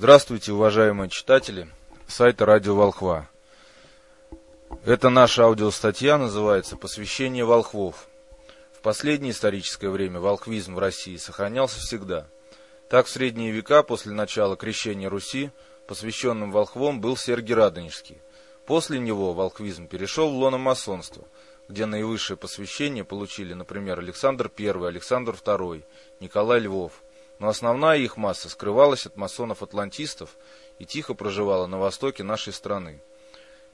Здравствуйте, уважаемые читатели сайта Радио Волхва. Это наша аудиостатья называется «Посвящение волхвов». В последнее историческое время волхвизм в России сохранялся всегда. Так в средние века, после начала крещения Руси, посвященным волхвом был Сергий Радонежский. После него волхвизм перешел в лоно масонства, где наивысшее посвящение получили, например, Александр I, Александр II, Николай Львов – но основная их масса скрывалась от масонов-атлантистов и тихо проживала на востоке нашей страны.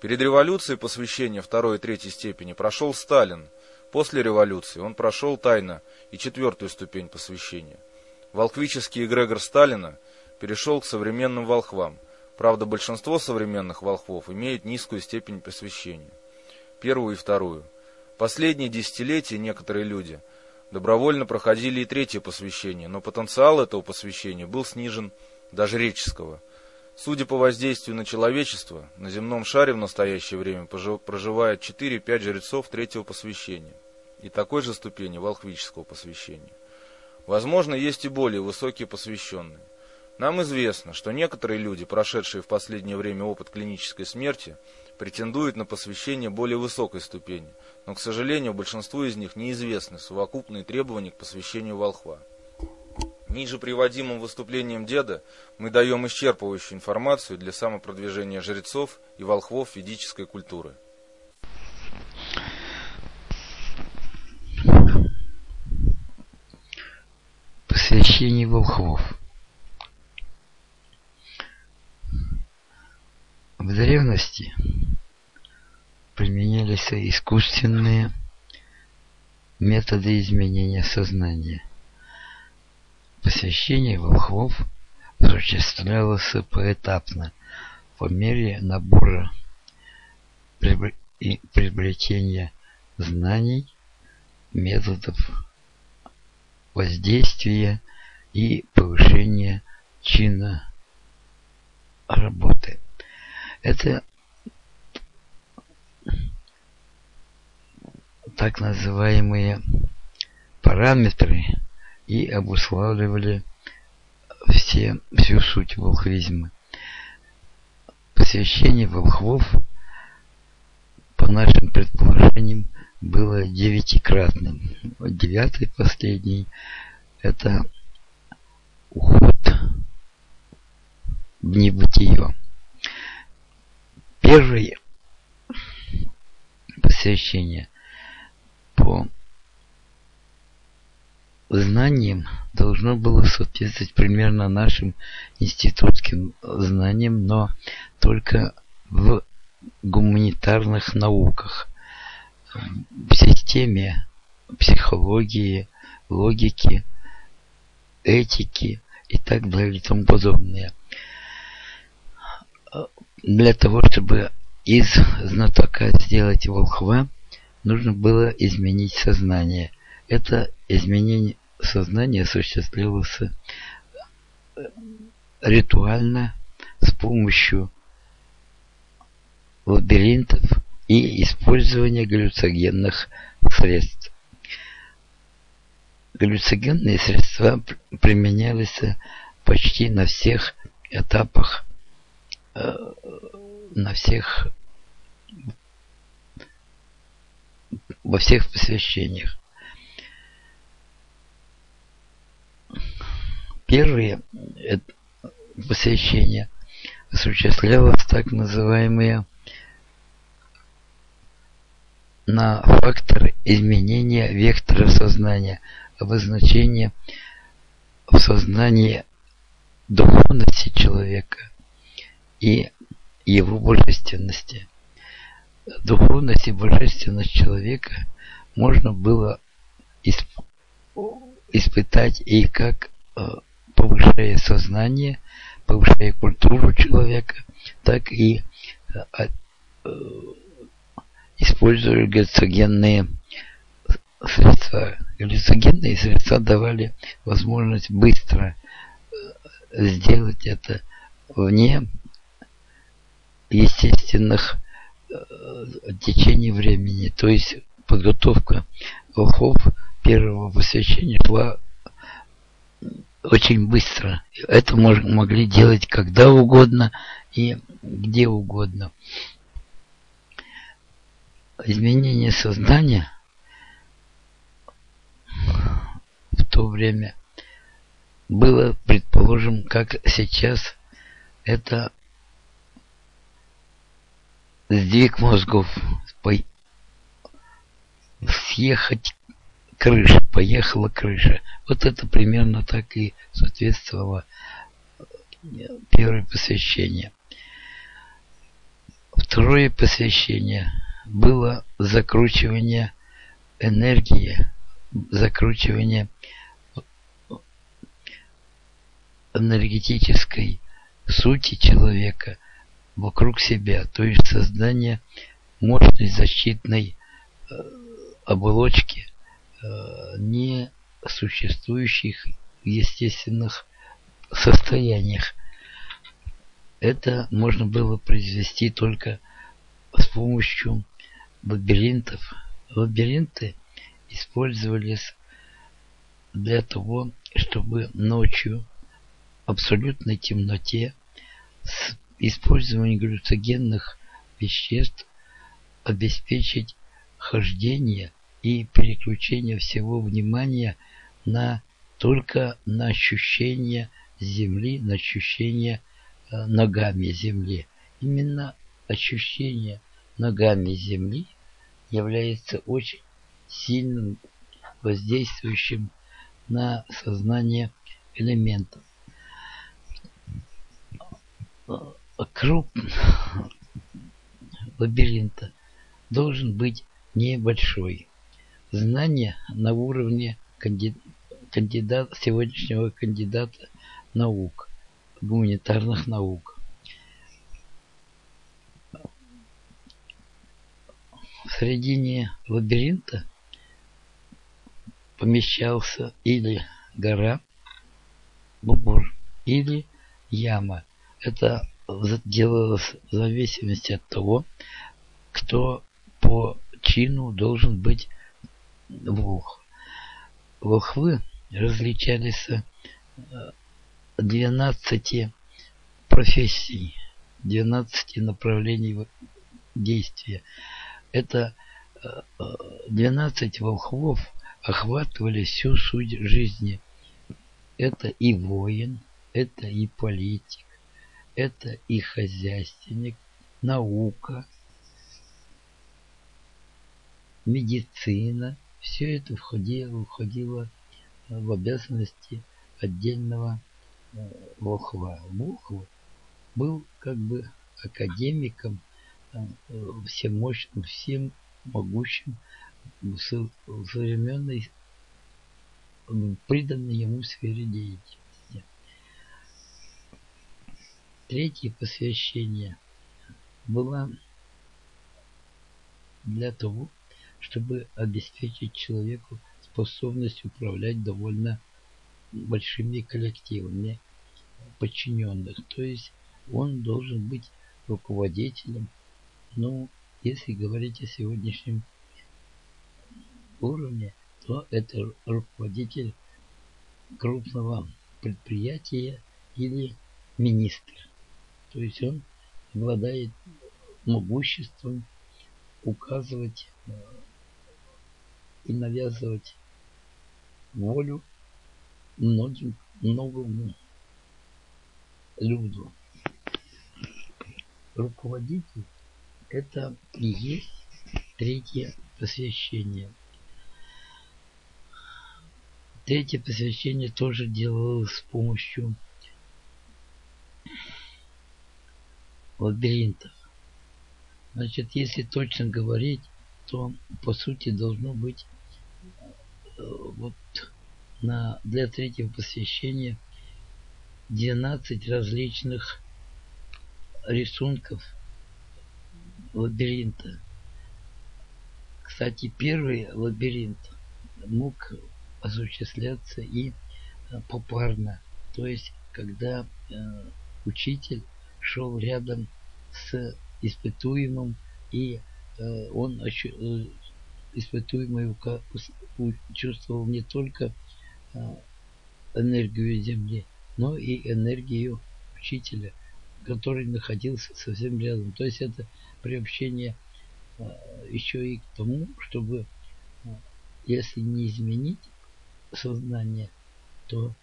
Перед революцией посвящения второй и третьей степени прошел Сталин. После революции он прошел тайно и четвертую ступень посвящения. Волквический эгрегор Сталина перешел к современным волхвам. Правда, большинство современных волхвов имеет низкую степень посвящения. Первую и вторую. Последние десятилетия некоторые люди – Добровольно проходили и третье посвящение, но потенциал этого посвящения был снижен до жреческого. Судя по воздействию на человечество, на земном шаре в настоящее время проживает 4-5 жрецов третьего посвящения и такой же ступени волхвического посвящения. Возможно, есть и более высокие посвященные. Нам известно, что некоторые люди, прошедшие в последнее время опыт клинической смерти, претендуют на посвящение более высокой ступени, но, к сожалению, большинству из них неизвестны совокупные требования к посвящению волхва. Ниже приводимым выступлением деда мы даем исчерпывающую информацию для самопродвижения жрецов и волхвов ведической культуры. Посвящение волхвов В древности применялись искусственные методы изменения сознания. Посвящение волхвов осуществлялось поэтапно по мере набора и приобретения знаний, методов воздействия и повышения чина работы. Это так называемые параметры и обуславливали все, всю суть волхвизма. Посвящение волхвов, по нашим предположениям, было девятикратным. Девятый, последний, это уход в небытие. Первое посвящение по знаниям должно было соответствовать примерно нашим институтским знаниям, но только в гуманитарных науках, в системе психологии, логики, этики и так далее и тому подобное для того, чтобы из знатока сделать волхва, нужно было изменить сознание. Это изменение сознания осуществлялось э, ритуально с помощью лабиринтов и использования галлюцогенных средств. Галлюцогенные средства применялись почти на всех этапах Э, на всех во всех посвящениях. Первые посвящения осуществлялось так называемые на фактор изменения вектора сознания, обозначение в сознании духовности человека – и его божественности. Духовность и божественность человека можно было исп испытать и как э, повышая сознание, повышая культуру человека, так и э, э, используя галлюцогенные средства. Галлюцогенные средства давали возможность быстро сделать это вне естественных э, течений времени. То есть подготовка волхов первого посвящения шла очень быстро. Это могли делать когда угодно и где угодно. Изменение сознания в то время было, предположим, как сейчас, это сдвиг мозгов, съехать крыша, поехала крыша. Вот это примерно так и соответствовало э, первое посвящение. Второе посвящение было закручивание энергии, закручивание энергетической сути человека вокруг себя, то есть создание мощной защитной э, оболочки э, не существующих естественных состояниях. Это можно было произвести только с помощью лабиринтов. Лабиринты использовались для того, чтобы ночью в абсолютной темноте с использованием глюцогенных веществ обеспечить хождение и переключение всего внимания на только на ощущение земли, на ощущение э, ногами земли. Именно ощущение ногами земли является очень сильным воздействующим на сознание элементом. Круг лабиринта должен быть небольшой. Знание на уровне кандидат, сегодняшнего кандидата наук, гуманитарных наук. В середине лабиринта помещался или гора, бугор, или яма. Это делалось в зависимости от того, кто по чину должен быть волх. Волхвы различались 12 э, профессий, 12 направлений действия. Это 12 э, волхвов охватывали всю суть жизни. Это и воин, это и политик, это и хозяйственник, наука, медицина. Все это входило, входило в обязанности отдельного э, волхва. Волхв был как бы академиком, э, всемощным, всем могущим современной приданной ему сфере деятельности. Третье посвящение было для того, чтобы обеспечить человеку способность управлять довольно большими коллективами подчиненных. То есть он должен быть руководителем. Ну, если говорить о сегодняшнем уровне, то это руководитель крупного предприятия или министр. То есть он обладает могуществом указывать э, и навязывать волю многим, многому люду. Руководитель – это и есть третье посвящение. Третье посвящение тоже делалось с помощью лабиринтов. Значит, если точно говорить, то по сути должно быть э, вот на, для третьего посвящения 12 различных рисунков лабиринта. Кстати, первый лабиринт мог осуществляться и попарно. То есть, когда э, учитель шел рядом с испытуемым и Э, он э, испытуемый чувствовал не только э, энергию Земли, но и энергию учителя, который находился совсем рядом. То есть это приобщение э, еще и к тому, чтобы, э, если не изменить сознание, то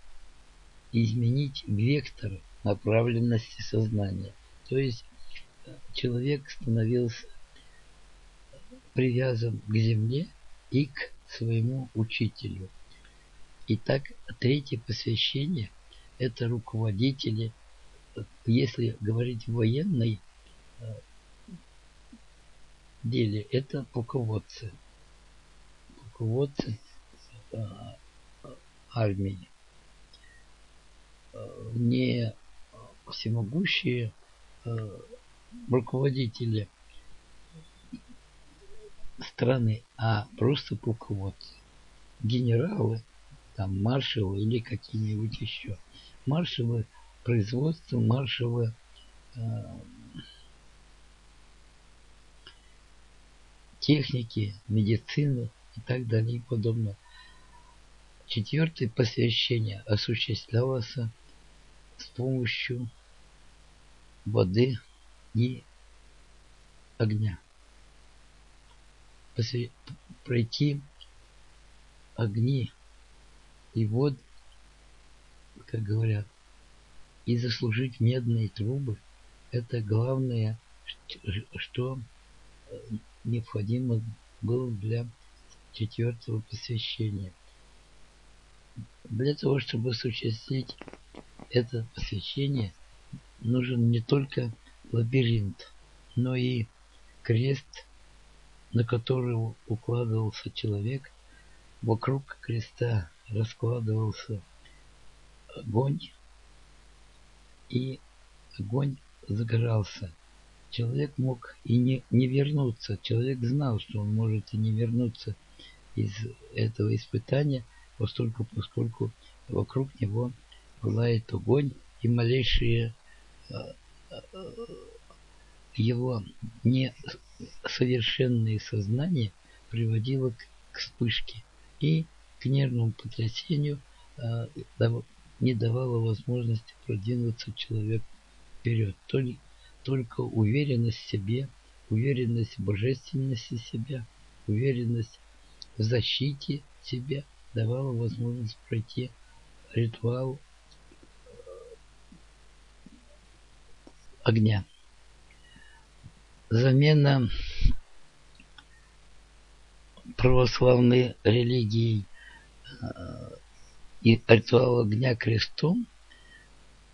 изменить вектор направленности сознания. То есть э, человек становился привязан к земле и к своему учителю. Итак, третье посвящение – это руководители, если говорить в военной э, деле, это полководцы. Полководцы э, армии. Не всемогущие руководители страны, а просто полководцы. Генералы, там маршалы или какие-нибудь еще. Маршалы производства, маршалы э, техники, медицины и так далее и подобное. Четвертое посвящение осуществлялось с помощью воды и огня пройти огни и вот, как говорят, и заслужить медные трубы, это главное, что необходимо было для четвертого посвящения. Для того, чтобы осуществить это посвящение, нужен не только лабиринт, но и крест на которого укладывался человек, вокруг креста раскладывался огонь, и огонь загорался. Человек мог и не, не вернуться. Человек знал, что он может и не вернуться из этого испытания, поскольку, поскольку вокруг него пылает огонь, и малейшие э, э, его несовершенное сознание приводило к, к вспышке и к нервному потрясению э, не давало возможности продвинуться человек вперед. Только уверенность в себе, уверенность в божественности себя, уверенность в защите себя давала возможность пройти ритуал огня замена православной религии э, и ритуал огня крестом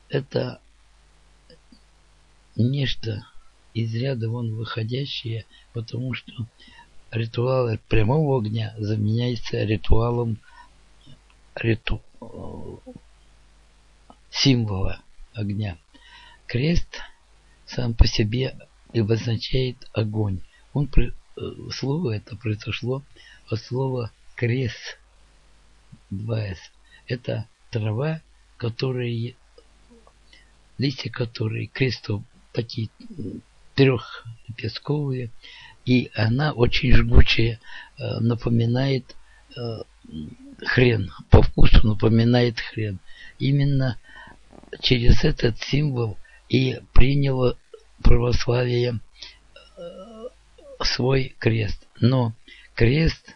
это нечто из ряда вон выходящее, потому что ритуал прямого огня заменяется ритуалом риту, символа огня. Крест сам по себе обозначает огонь. Он, э, слово это произошло от слова крест, 2С. Это трава, которые, листья которой крестов такие трехлепестковые, и она очень жгучая, э, напоминает э, хрен, по вкусу напоминает хрен. Именно через этот символ и приняло православие э, свой крест. Но крест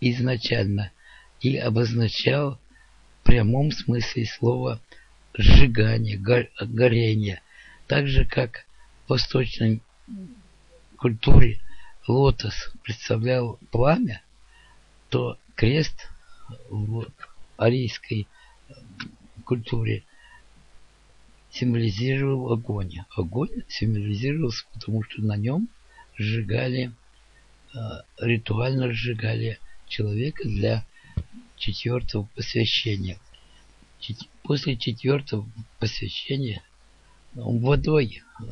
изначально и обозначал в прямом смысле слова сжигание, горение. Так же, как в восточной культуре лотос представлял пламя, то крест в арийской культуре символизировал огонь. Огонь символизировался, потому что на нем сжигали, э, ритуально сжигали человека для четвертого посвящения. После четвертого посвящения водой, э,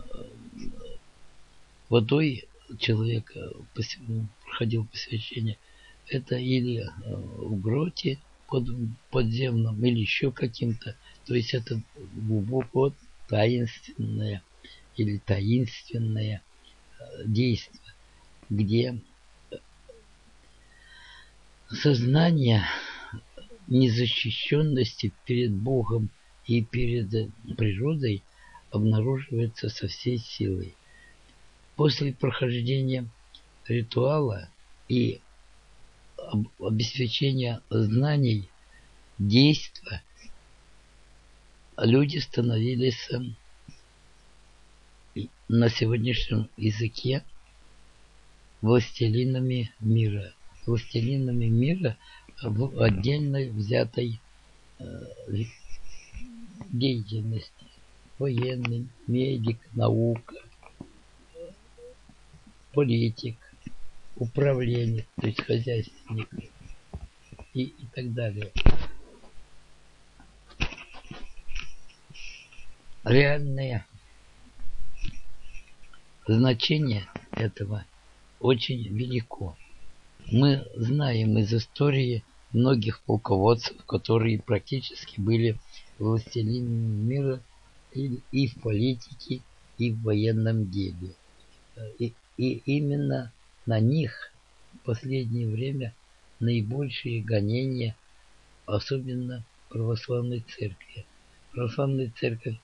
водой человек проходил посвящение. Это или э, в гроте под, подземном, или еще каким-то то есть это глубоко таинственное или таинственное э, действие, где сознание незащищенности перед Богом и перед природой обнаруживается со всей силой. После прохождения ритуала и обеспечения знаний, действия, люди становились эм, на сегодняшнем языке властелинами мира. Властелинами мира в отдельной взятой э, деятельности. Военный, медик, наука, политик, управление, то есть хозяйственник и, и так далее. Реальное значение этого очень велико. Мы знаем из истории многих полководцев, которые практически были властелинами мира и, и в политике, и в военном деле. И, и именно на них в последнее время наибольшие гонения, особенно православной церкви. Православная церковь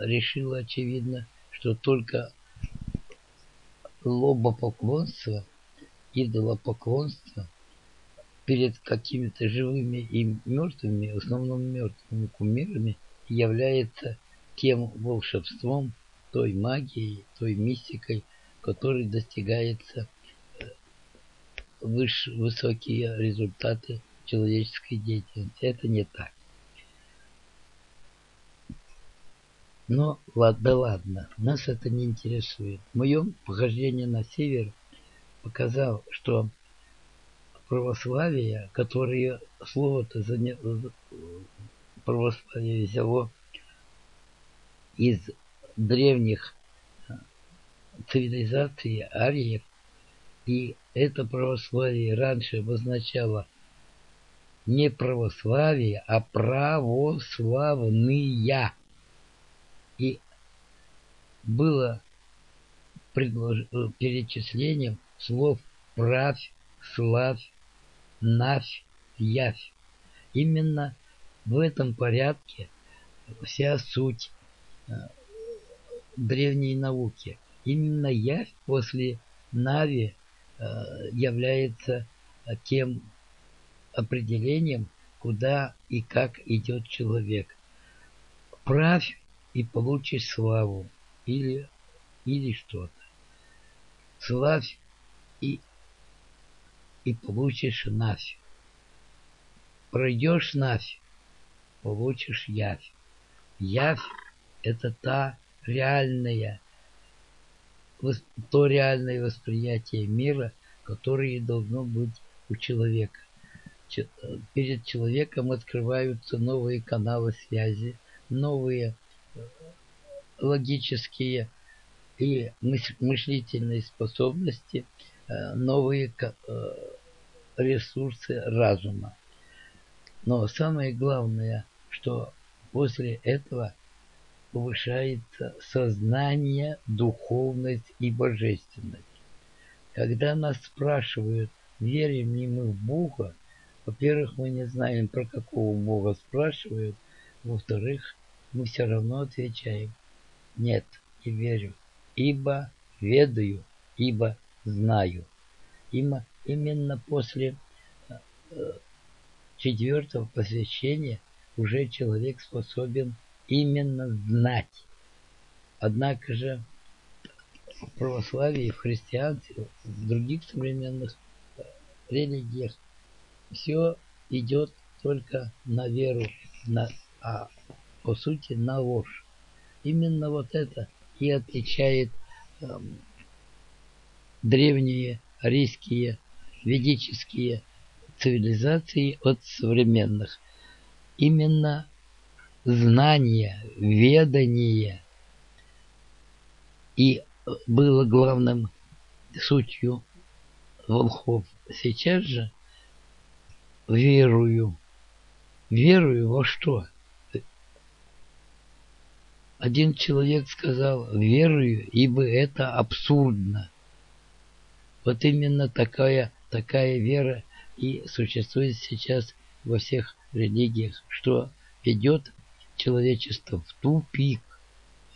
решила, очевидно, что только лобопоклонство, идолопоклонство перед какими-то живыми и мертвыми, в основном мертвыми кумирами, является тем волшебством, той магией, той мистикой, которой достигается э, выше, высокие результаты человеческой деятельности. Это не так. Но ладно, ладно, нас это не интересует. В моем похождении на север показал, что православие, которое слово-то заня... православие взяло из древних э, цивилизаций ариев, и это православие раньше обозначало не православие, а православные было предлож... Э, перечислением слов «правь», «славь», «навь», «явь». Именно в этом порядке вся суть э, древней науки. Именно явь после Нави э, является тем определением, куда и как идет человек. Правь и получишь славу или, или что-то. Славь и, и получишь навь. Пройдешь навь, получишь явь. Явь – это та реальная, то реальное восприятие мира, которое должно быть у человека. Перед человеком открываются новые каналы связи, новые логические и мыслительные способности, э, новые э, ресурсы разума. Но самое главное, что после этого повышается сознание, духовность и божественность. Когда нас спрашивают, верим ли мы в Бога, во-первых, мы не знаем, про какого Бога спрашивают, во-вторых, мы все равно отвечаем «нет, не верю, ибо ведаю, ибо знаю». Има, именно после э, четвертого посвящения уже человек способен именно знать. Однако же в православии, в христианстве, в других современных э, религиях все идет только на веру, на, а по сути на ложь. Именно вот это и отличает эм, древние арийские ведические цивилизации от современных. Именно знание, ведание и было главным сутью волхов. Сейчас же верую. Верую во что? Один человек сказал, верую, ибо это абсурдно. Вот именно такая, такая вера и существует сейчас во всех религиях, что ведет человечество в тупик,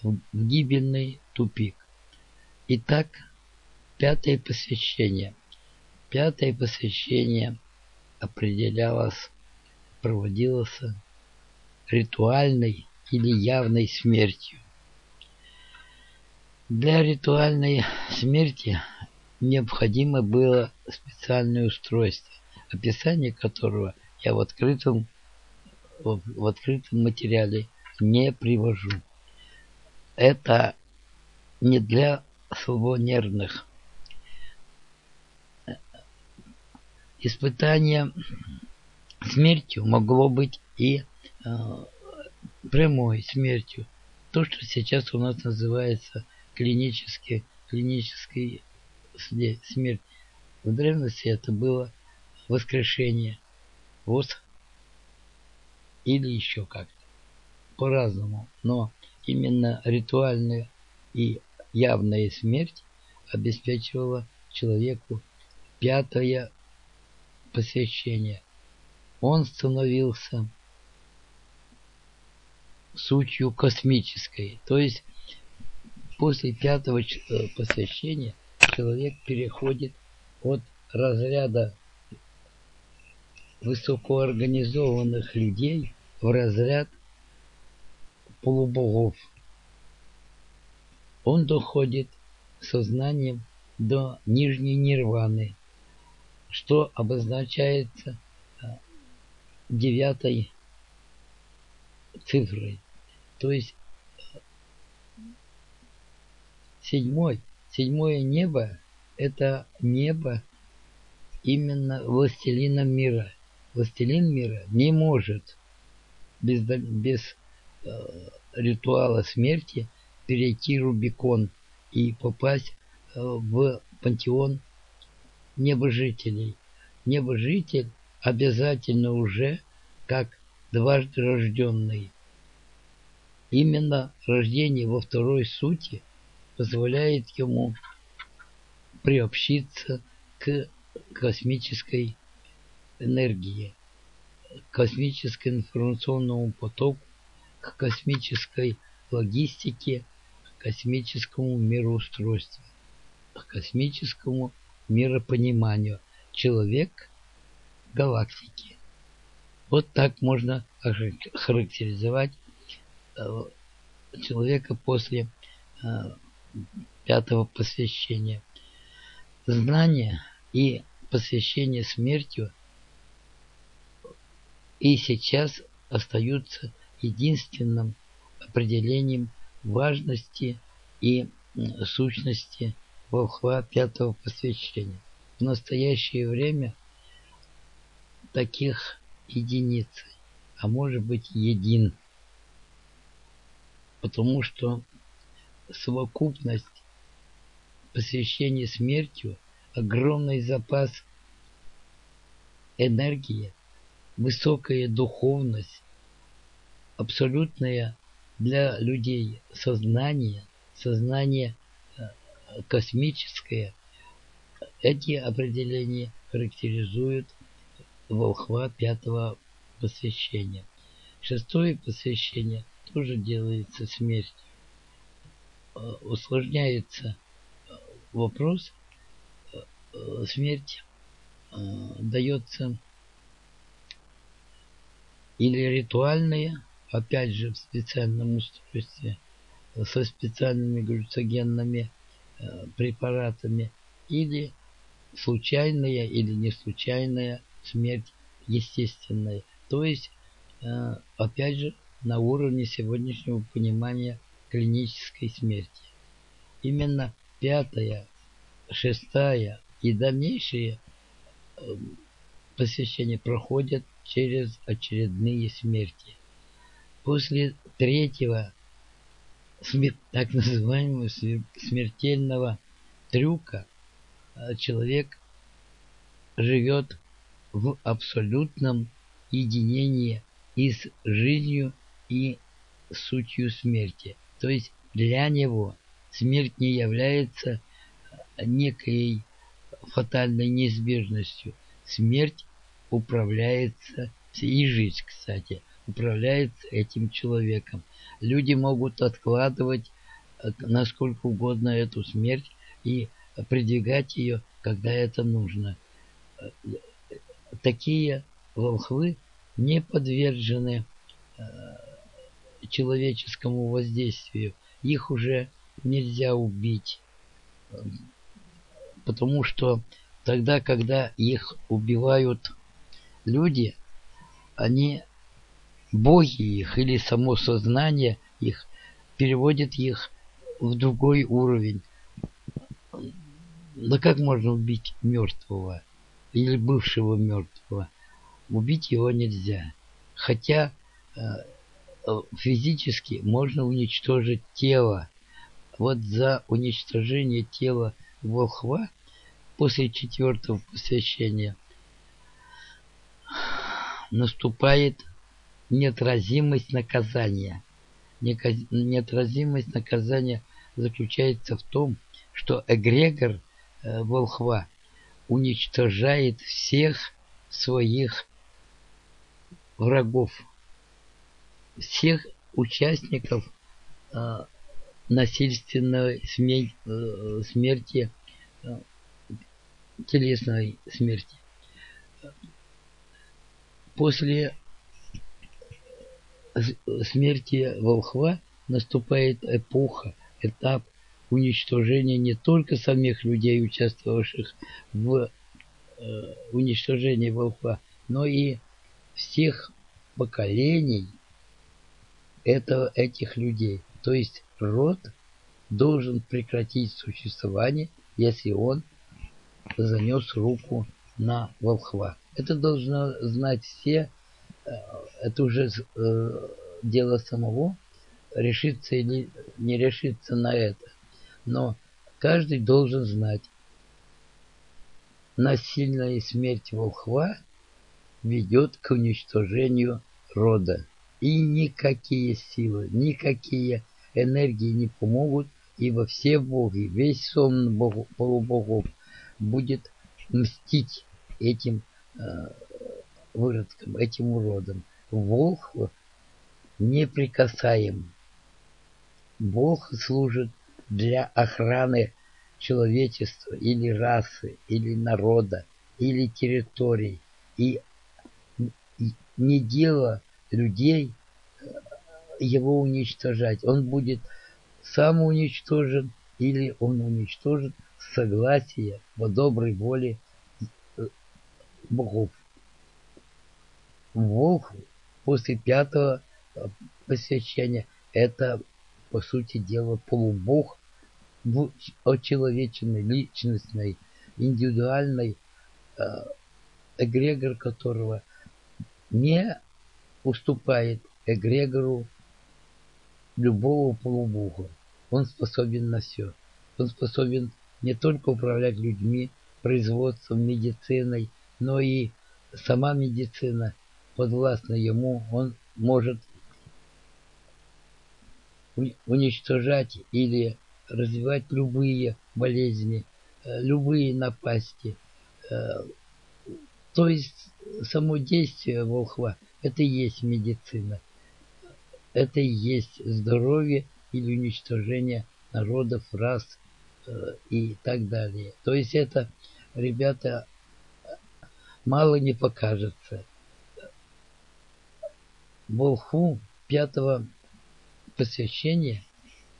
в гибельный тупик. Итак, пятое посвящение. Пятое посвящение определялось, проводилось ритуальной или явной смертью. Для ритуальной смерти необходимо было специальное устройство, описание которого я в открытом, в открытом материале не привожу. Это не для слабонервных. Испытание смертью могло быть и э, прямой смертью. То, что сейчас у нас называется клинически, клинической смерть. В древности это было воскрешение, воск или еще как-то. По-разному. Но именно ритуальная и явная смерть обеспечивала человеку пятое посвящение. Он становился сутью космической. То есть после пятого э, посвящения человек переходит от разряда высокоорганизованных людей в разряд полубогов. Он доходит сознанием до нижней нирваны, что обозначается э, девятой цифрой. То есть седьмой, седьмое небо – это небо именно властелина мира. Властелин мира не может без, без э, ритуала смерти перейти Рубикон и попасть э, в пантеон небожителей. Небожитель обязательно уже как дважды рожденный. Именно рождение во второй сути позволяет ему приобщиться к космической энергии, к космическому информационному потоку, к космической логистике, к космическому мироустройству, к космическому миропониманию. Человек галактики. Вот так можно характеризовать э, человека после э, пятого посвящения. Знание и посвящение смертью и сейчас остаются единственным определением важности и сущности волхва пятого посвящения. В настоящее время таких единицы, а может быть един. Потому что совокупность посвящения смертью, огромный запас энергии, высокая духовность, абсолютное для людей сознание, сознание э, космическое, эти определения характеризуют волхва пятого посвящения. Шестое посвящение тоже делается смертью. Э, усложняется э, вопрос э, смерти дается или ритуальная, опять же в специальном устройстве, со специальными глюцогенными препаратами, или случайная или не случайная смерть естественная. То есть, опять же, на уровне сегодняшнего понимания клинической смерти. Именно пятая, шестая и дальнейшие эм, посвящения проходят через очередные смерти. После третьего так называемого смертельного трюка э, человек живет в абсолютном единении и с жизнью, и сутью смерти. То есть для него смерть не является некой фатальной неизбежностью. Смерть управляется и жизнь, кстати, управляется этим человеком. Люди могут откладывать э, насколько угодно эту смерть и продвигать ее, когда это нужно. Э, такие волхвы не подвержены э, человеческому воздействию. Их уже нельзя убить. Потому что тогда, когда их убивают люди, они, боги их или само сознание их, переводит их в другой уровень. Да как можно убить мертвого или бывшего мертвого? Убить его нельзя. Хотя э, физически можно уничтожить тело. Вот за уничтожение тела волхва после четвертого посвящения наступает неотразимость наказания. Неотразимость наказания заключается в том, что эгрегор э, волхва уничтожает всех своих врагов, всех участников э, насильственной смерти, э, смерти э, телесной смерти. После смерти волхва наступает эпоха, этап уничтожения не только самих людей, участвовавших в э, уничтожении волхва, но и всех поколений этого, этих людей. То есть род должен прекратить существование, если он занес руку на волхва. Это должно знать все. Э, это уже э, дело самого, решиться или не решиться на это. Но каждый должен знать, насильная смерть волхва ведет к уничтожению рода. И никакие силы, никакие энергии не помогут, ибо все боги, весь сон богов, полубогов будет мстить этим э, выродкам, этим уродам. Волх неприкасаем. Бог служит для охраны человечества или расы, или народа, или территорий. И не дело людей э, его уничтожать. Он будет сам уничтожен или он уничтожит согласие по доброй воле э, богов. Бог после пятого э, посвящения это по сути дела полубог в очеловеченной, личностной, индивидуальной, э, эгрегор которого не уступает эгрегору любого полубога. Он способен на все. Он способен не только управлять людьми, производством, медициной, но и сама медицина подвластна ему. Он может уничтожать или развивать любые болезни, э, любые напасти. Э, то есть само действие волхва – это и есть медицина. Это и есть здоровье или уничтожение народов, рас э, и так далее. То есть это, ребята, мало не покажется. Волхву пятого посвящения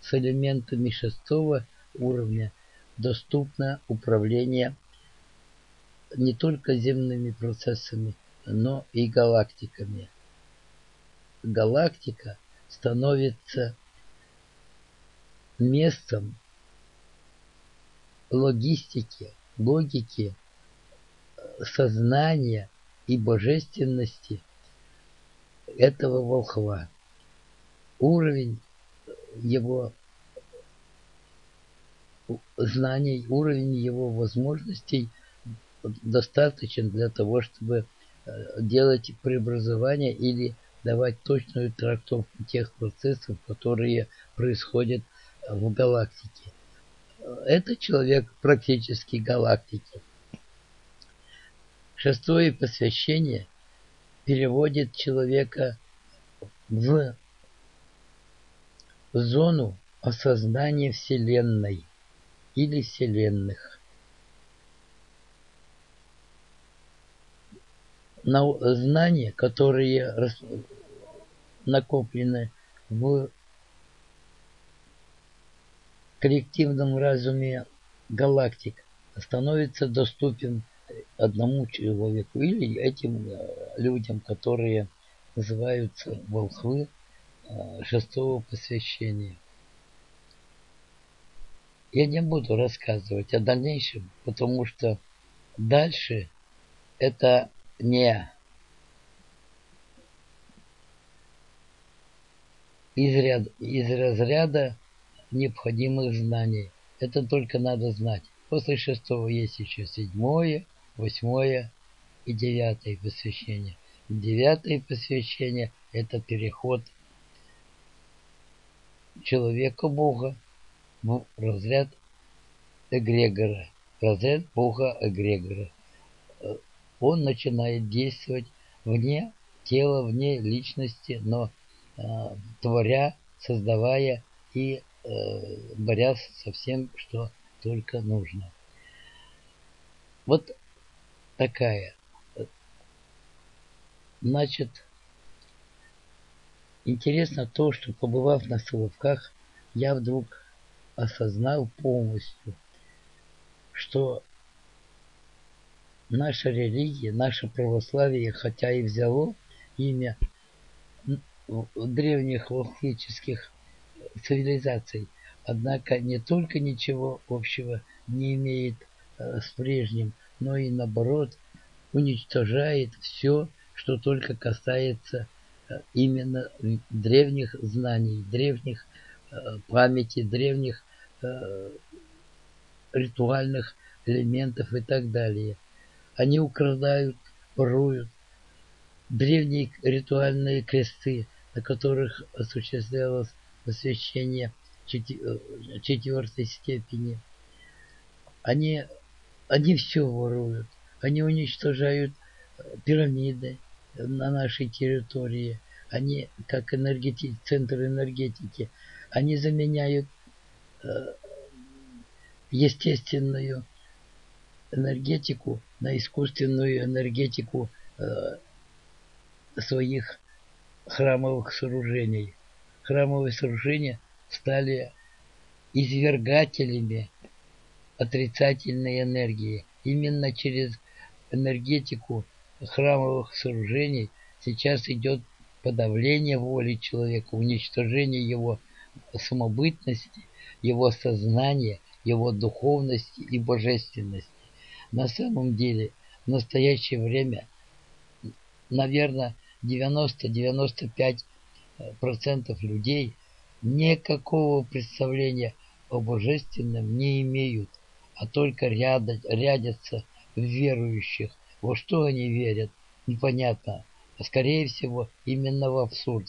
с элементами шестого уровня доступно управление не только земными процессами, но и галактиками. Галактика становится местом логистики, логики, сознания и божественности этого волхва. Уровень его знаний, уровень его возможностей достаточен для того, чтобы э, делать преобразование или давать точную трактовку тех процессов, которые происходят в галактике. Это человек практически галактики. Шестое посвящение переводит человека в зону осознания Вселенной или Вселенных. знания, которые накоплены в коллективном разуме галактик, становится доступен одному человеку или этим э, людям, которые называются волхвы шестого посвящения. Я не буду рассказывать о дальнейшем, потому что дальше это не из, ряд, из разряда необходимых знаний. Это только надо знать. После шестого есть еще седьмое, восьмое и девятое посвящение. Девятое посвящение – это переход человека Бога в разряд эгрегора, разряд Бога эгрегора. Он начинает действовать вне тела, вне личности, но э, творя, создавая и э, борясь со всем, что только нужно. Вот такая. Значит, интересно то, что побывав на Соловках, я вдруг осознал полностью, что наша религия, наше православие, хотя и взяло имя древних лохмических цивилизаций, однако не только ничего общего не имеет э, с прежним, но и наоборот уничтожает все, что только касается именно древних знаний, древних э, памяти, древних ритуальных элементов и так далее. Они украдают, воруют древние ритуальные кресты, на которых осуществлялось посвящение Э, четвертой степени. Они, они все воруют. Они уничтожают э, пирамиды на нашей территории. Они, как энергетик, центр энергетики, они заменяют э, естественную энергетику на искусственную энергетику э, своих храмовых сооружений. Храмовые сооружения – стали извергателями отрицательной энергии. Именно через энергетику храмовых сооружений сейчас идет подавление воли человека, уничтожение его самобытности, его сознания, его духовности и божественности. На самом деле, в настоящее время, наверное, 90-95% людей никакого представления о божественном не имеют, а только рядят, рядятся в верующих. Во что они верят, непонятно. А скорее всего, именно в абсурд.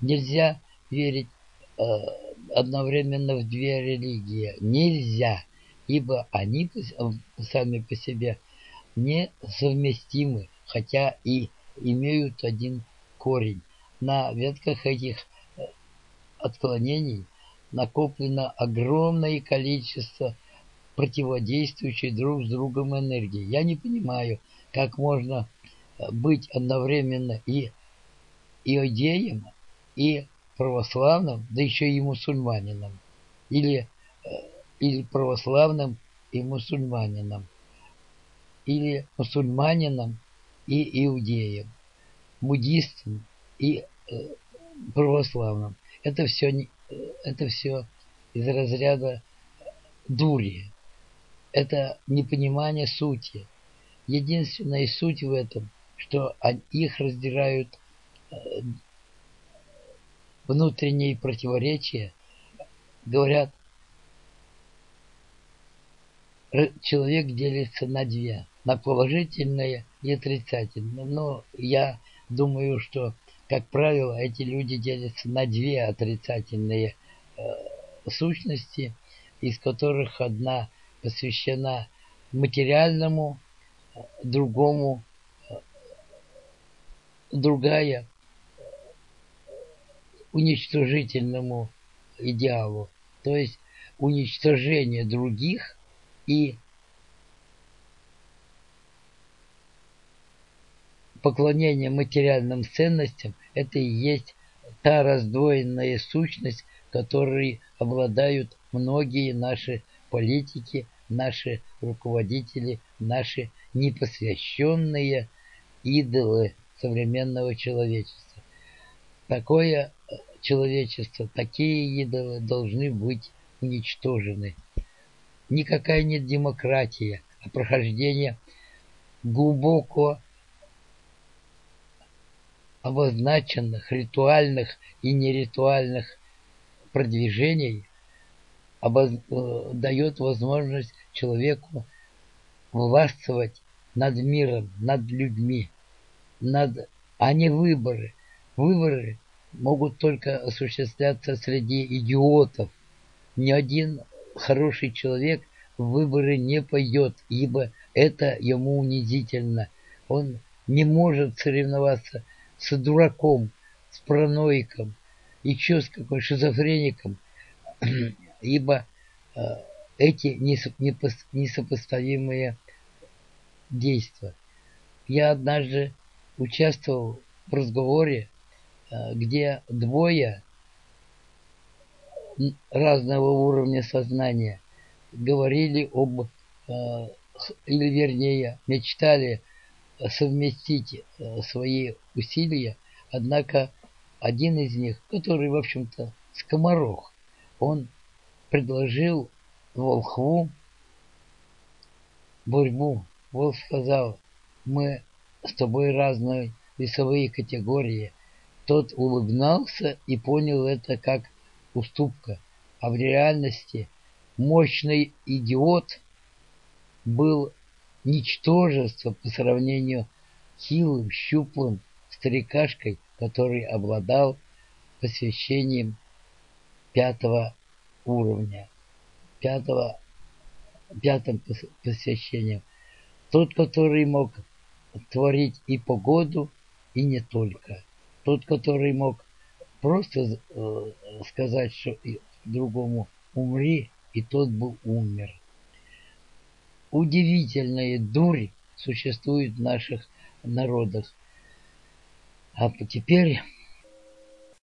Нельзя верить э, одновременно в две религии. Нельзя, ибо они сами по себе несовместимы, хотя и имеют один корень. На ветках этих отклонений накоплено огромное количество противодействующей друг с другом энергии. Я не понимаю, как можно быть одновременно и иудеем, и православным, да еще и мусульманином. Или, э, или православным и мусульманином. Или мусульманином и иудеем. Буддистом и э, православным. Это все, это все из разряда дури. Это непонимание сути. Единственная суть в этом, что их раздирают э, внутренние противоречия. Говорят, человек делится на две, на положительное и отрицательное. Но я думаю, что как правило, эти люди делятся на две отрицательные э, сущности, из которых одна посвящена материальному, другому другая уничтожительному идеалу, то есть уничтожение других и поклонение материальным ценностям – это и есть та раздвоенная сущность, которой обладают многие наши политики, наши руководители, наши непосвященные идолы современного человечества. Такое э, человечество, такие идолы должны быть уничтожены. Никакая не демократия, а прохождение глубокого обозначенных ритуальных и неритуальных продвижений обоз... Э, дает возможность человеку властвовать над миром, над людьми, над... а не выборы. Выборы могут только осуществляться среди идиотов. Ни один хороший человек в выборы не пойдет, ибо это ему унизительно. Он не может соревноваться с дураком, с параноиком, еще с какой шизофреником, ибо э, эти несопоставимые действия. Я однажды участвовал в разговоре, э, где двое разного уровня сознания говорили об, э, или вернее, мечтали совместить э, свои усилия, однако один из них, который, в общем-то, скоморох, он предложил волхву борьбу. Волк сказал, мы с тобой разные весовые категории. Тот улыбнулся и понял это как уступка. А в реальности мощный идиот был ничтожество по сравнению с хилым, щуплым старикашкой, который обладал посвящением пятого уровня, пятого, пятым посвящением. Тот, который мог творить и погоду, и не только. Тот, который мог просто э, сказать что другому умри, и тот бы умер удивительная дурь существует в наших народах. А теперь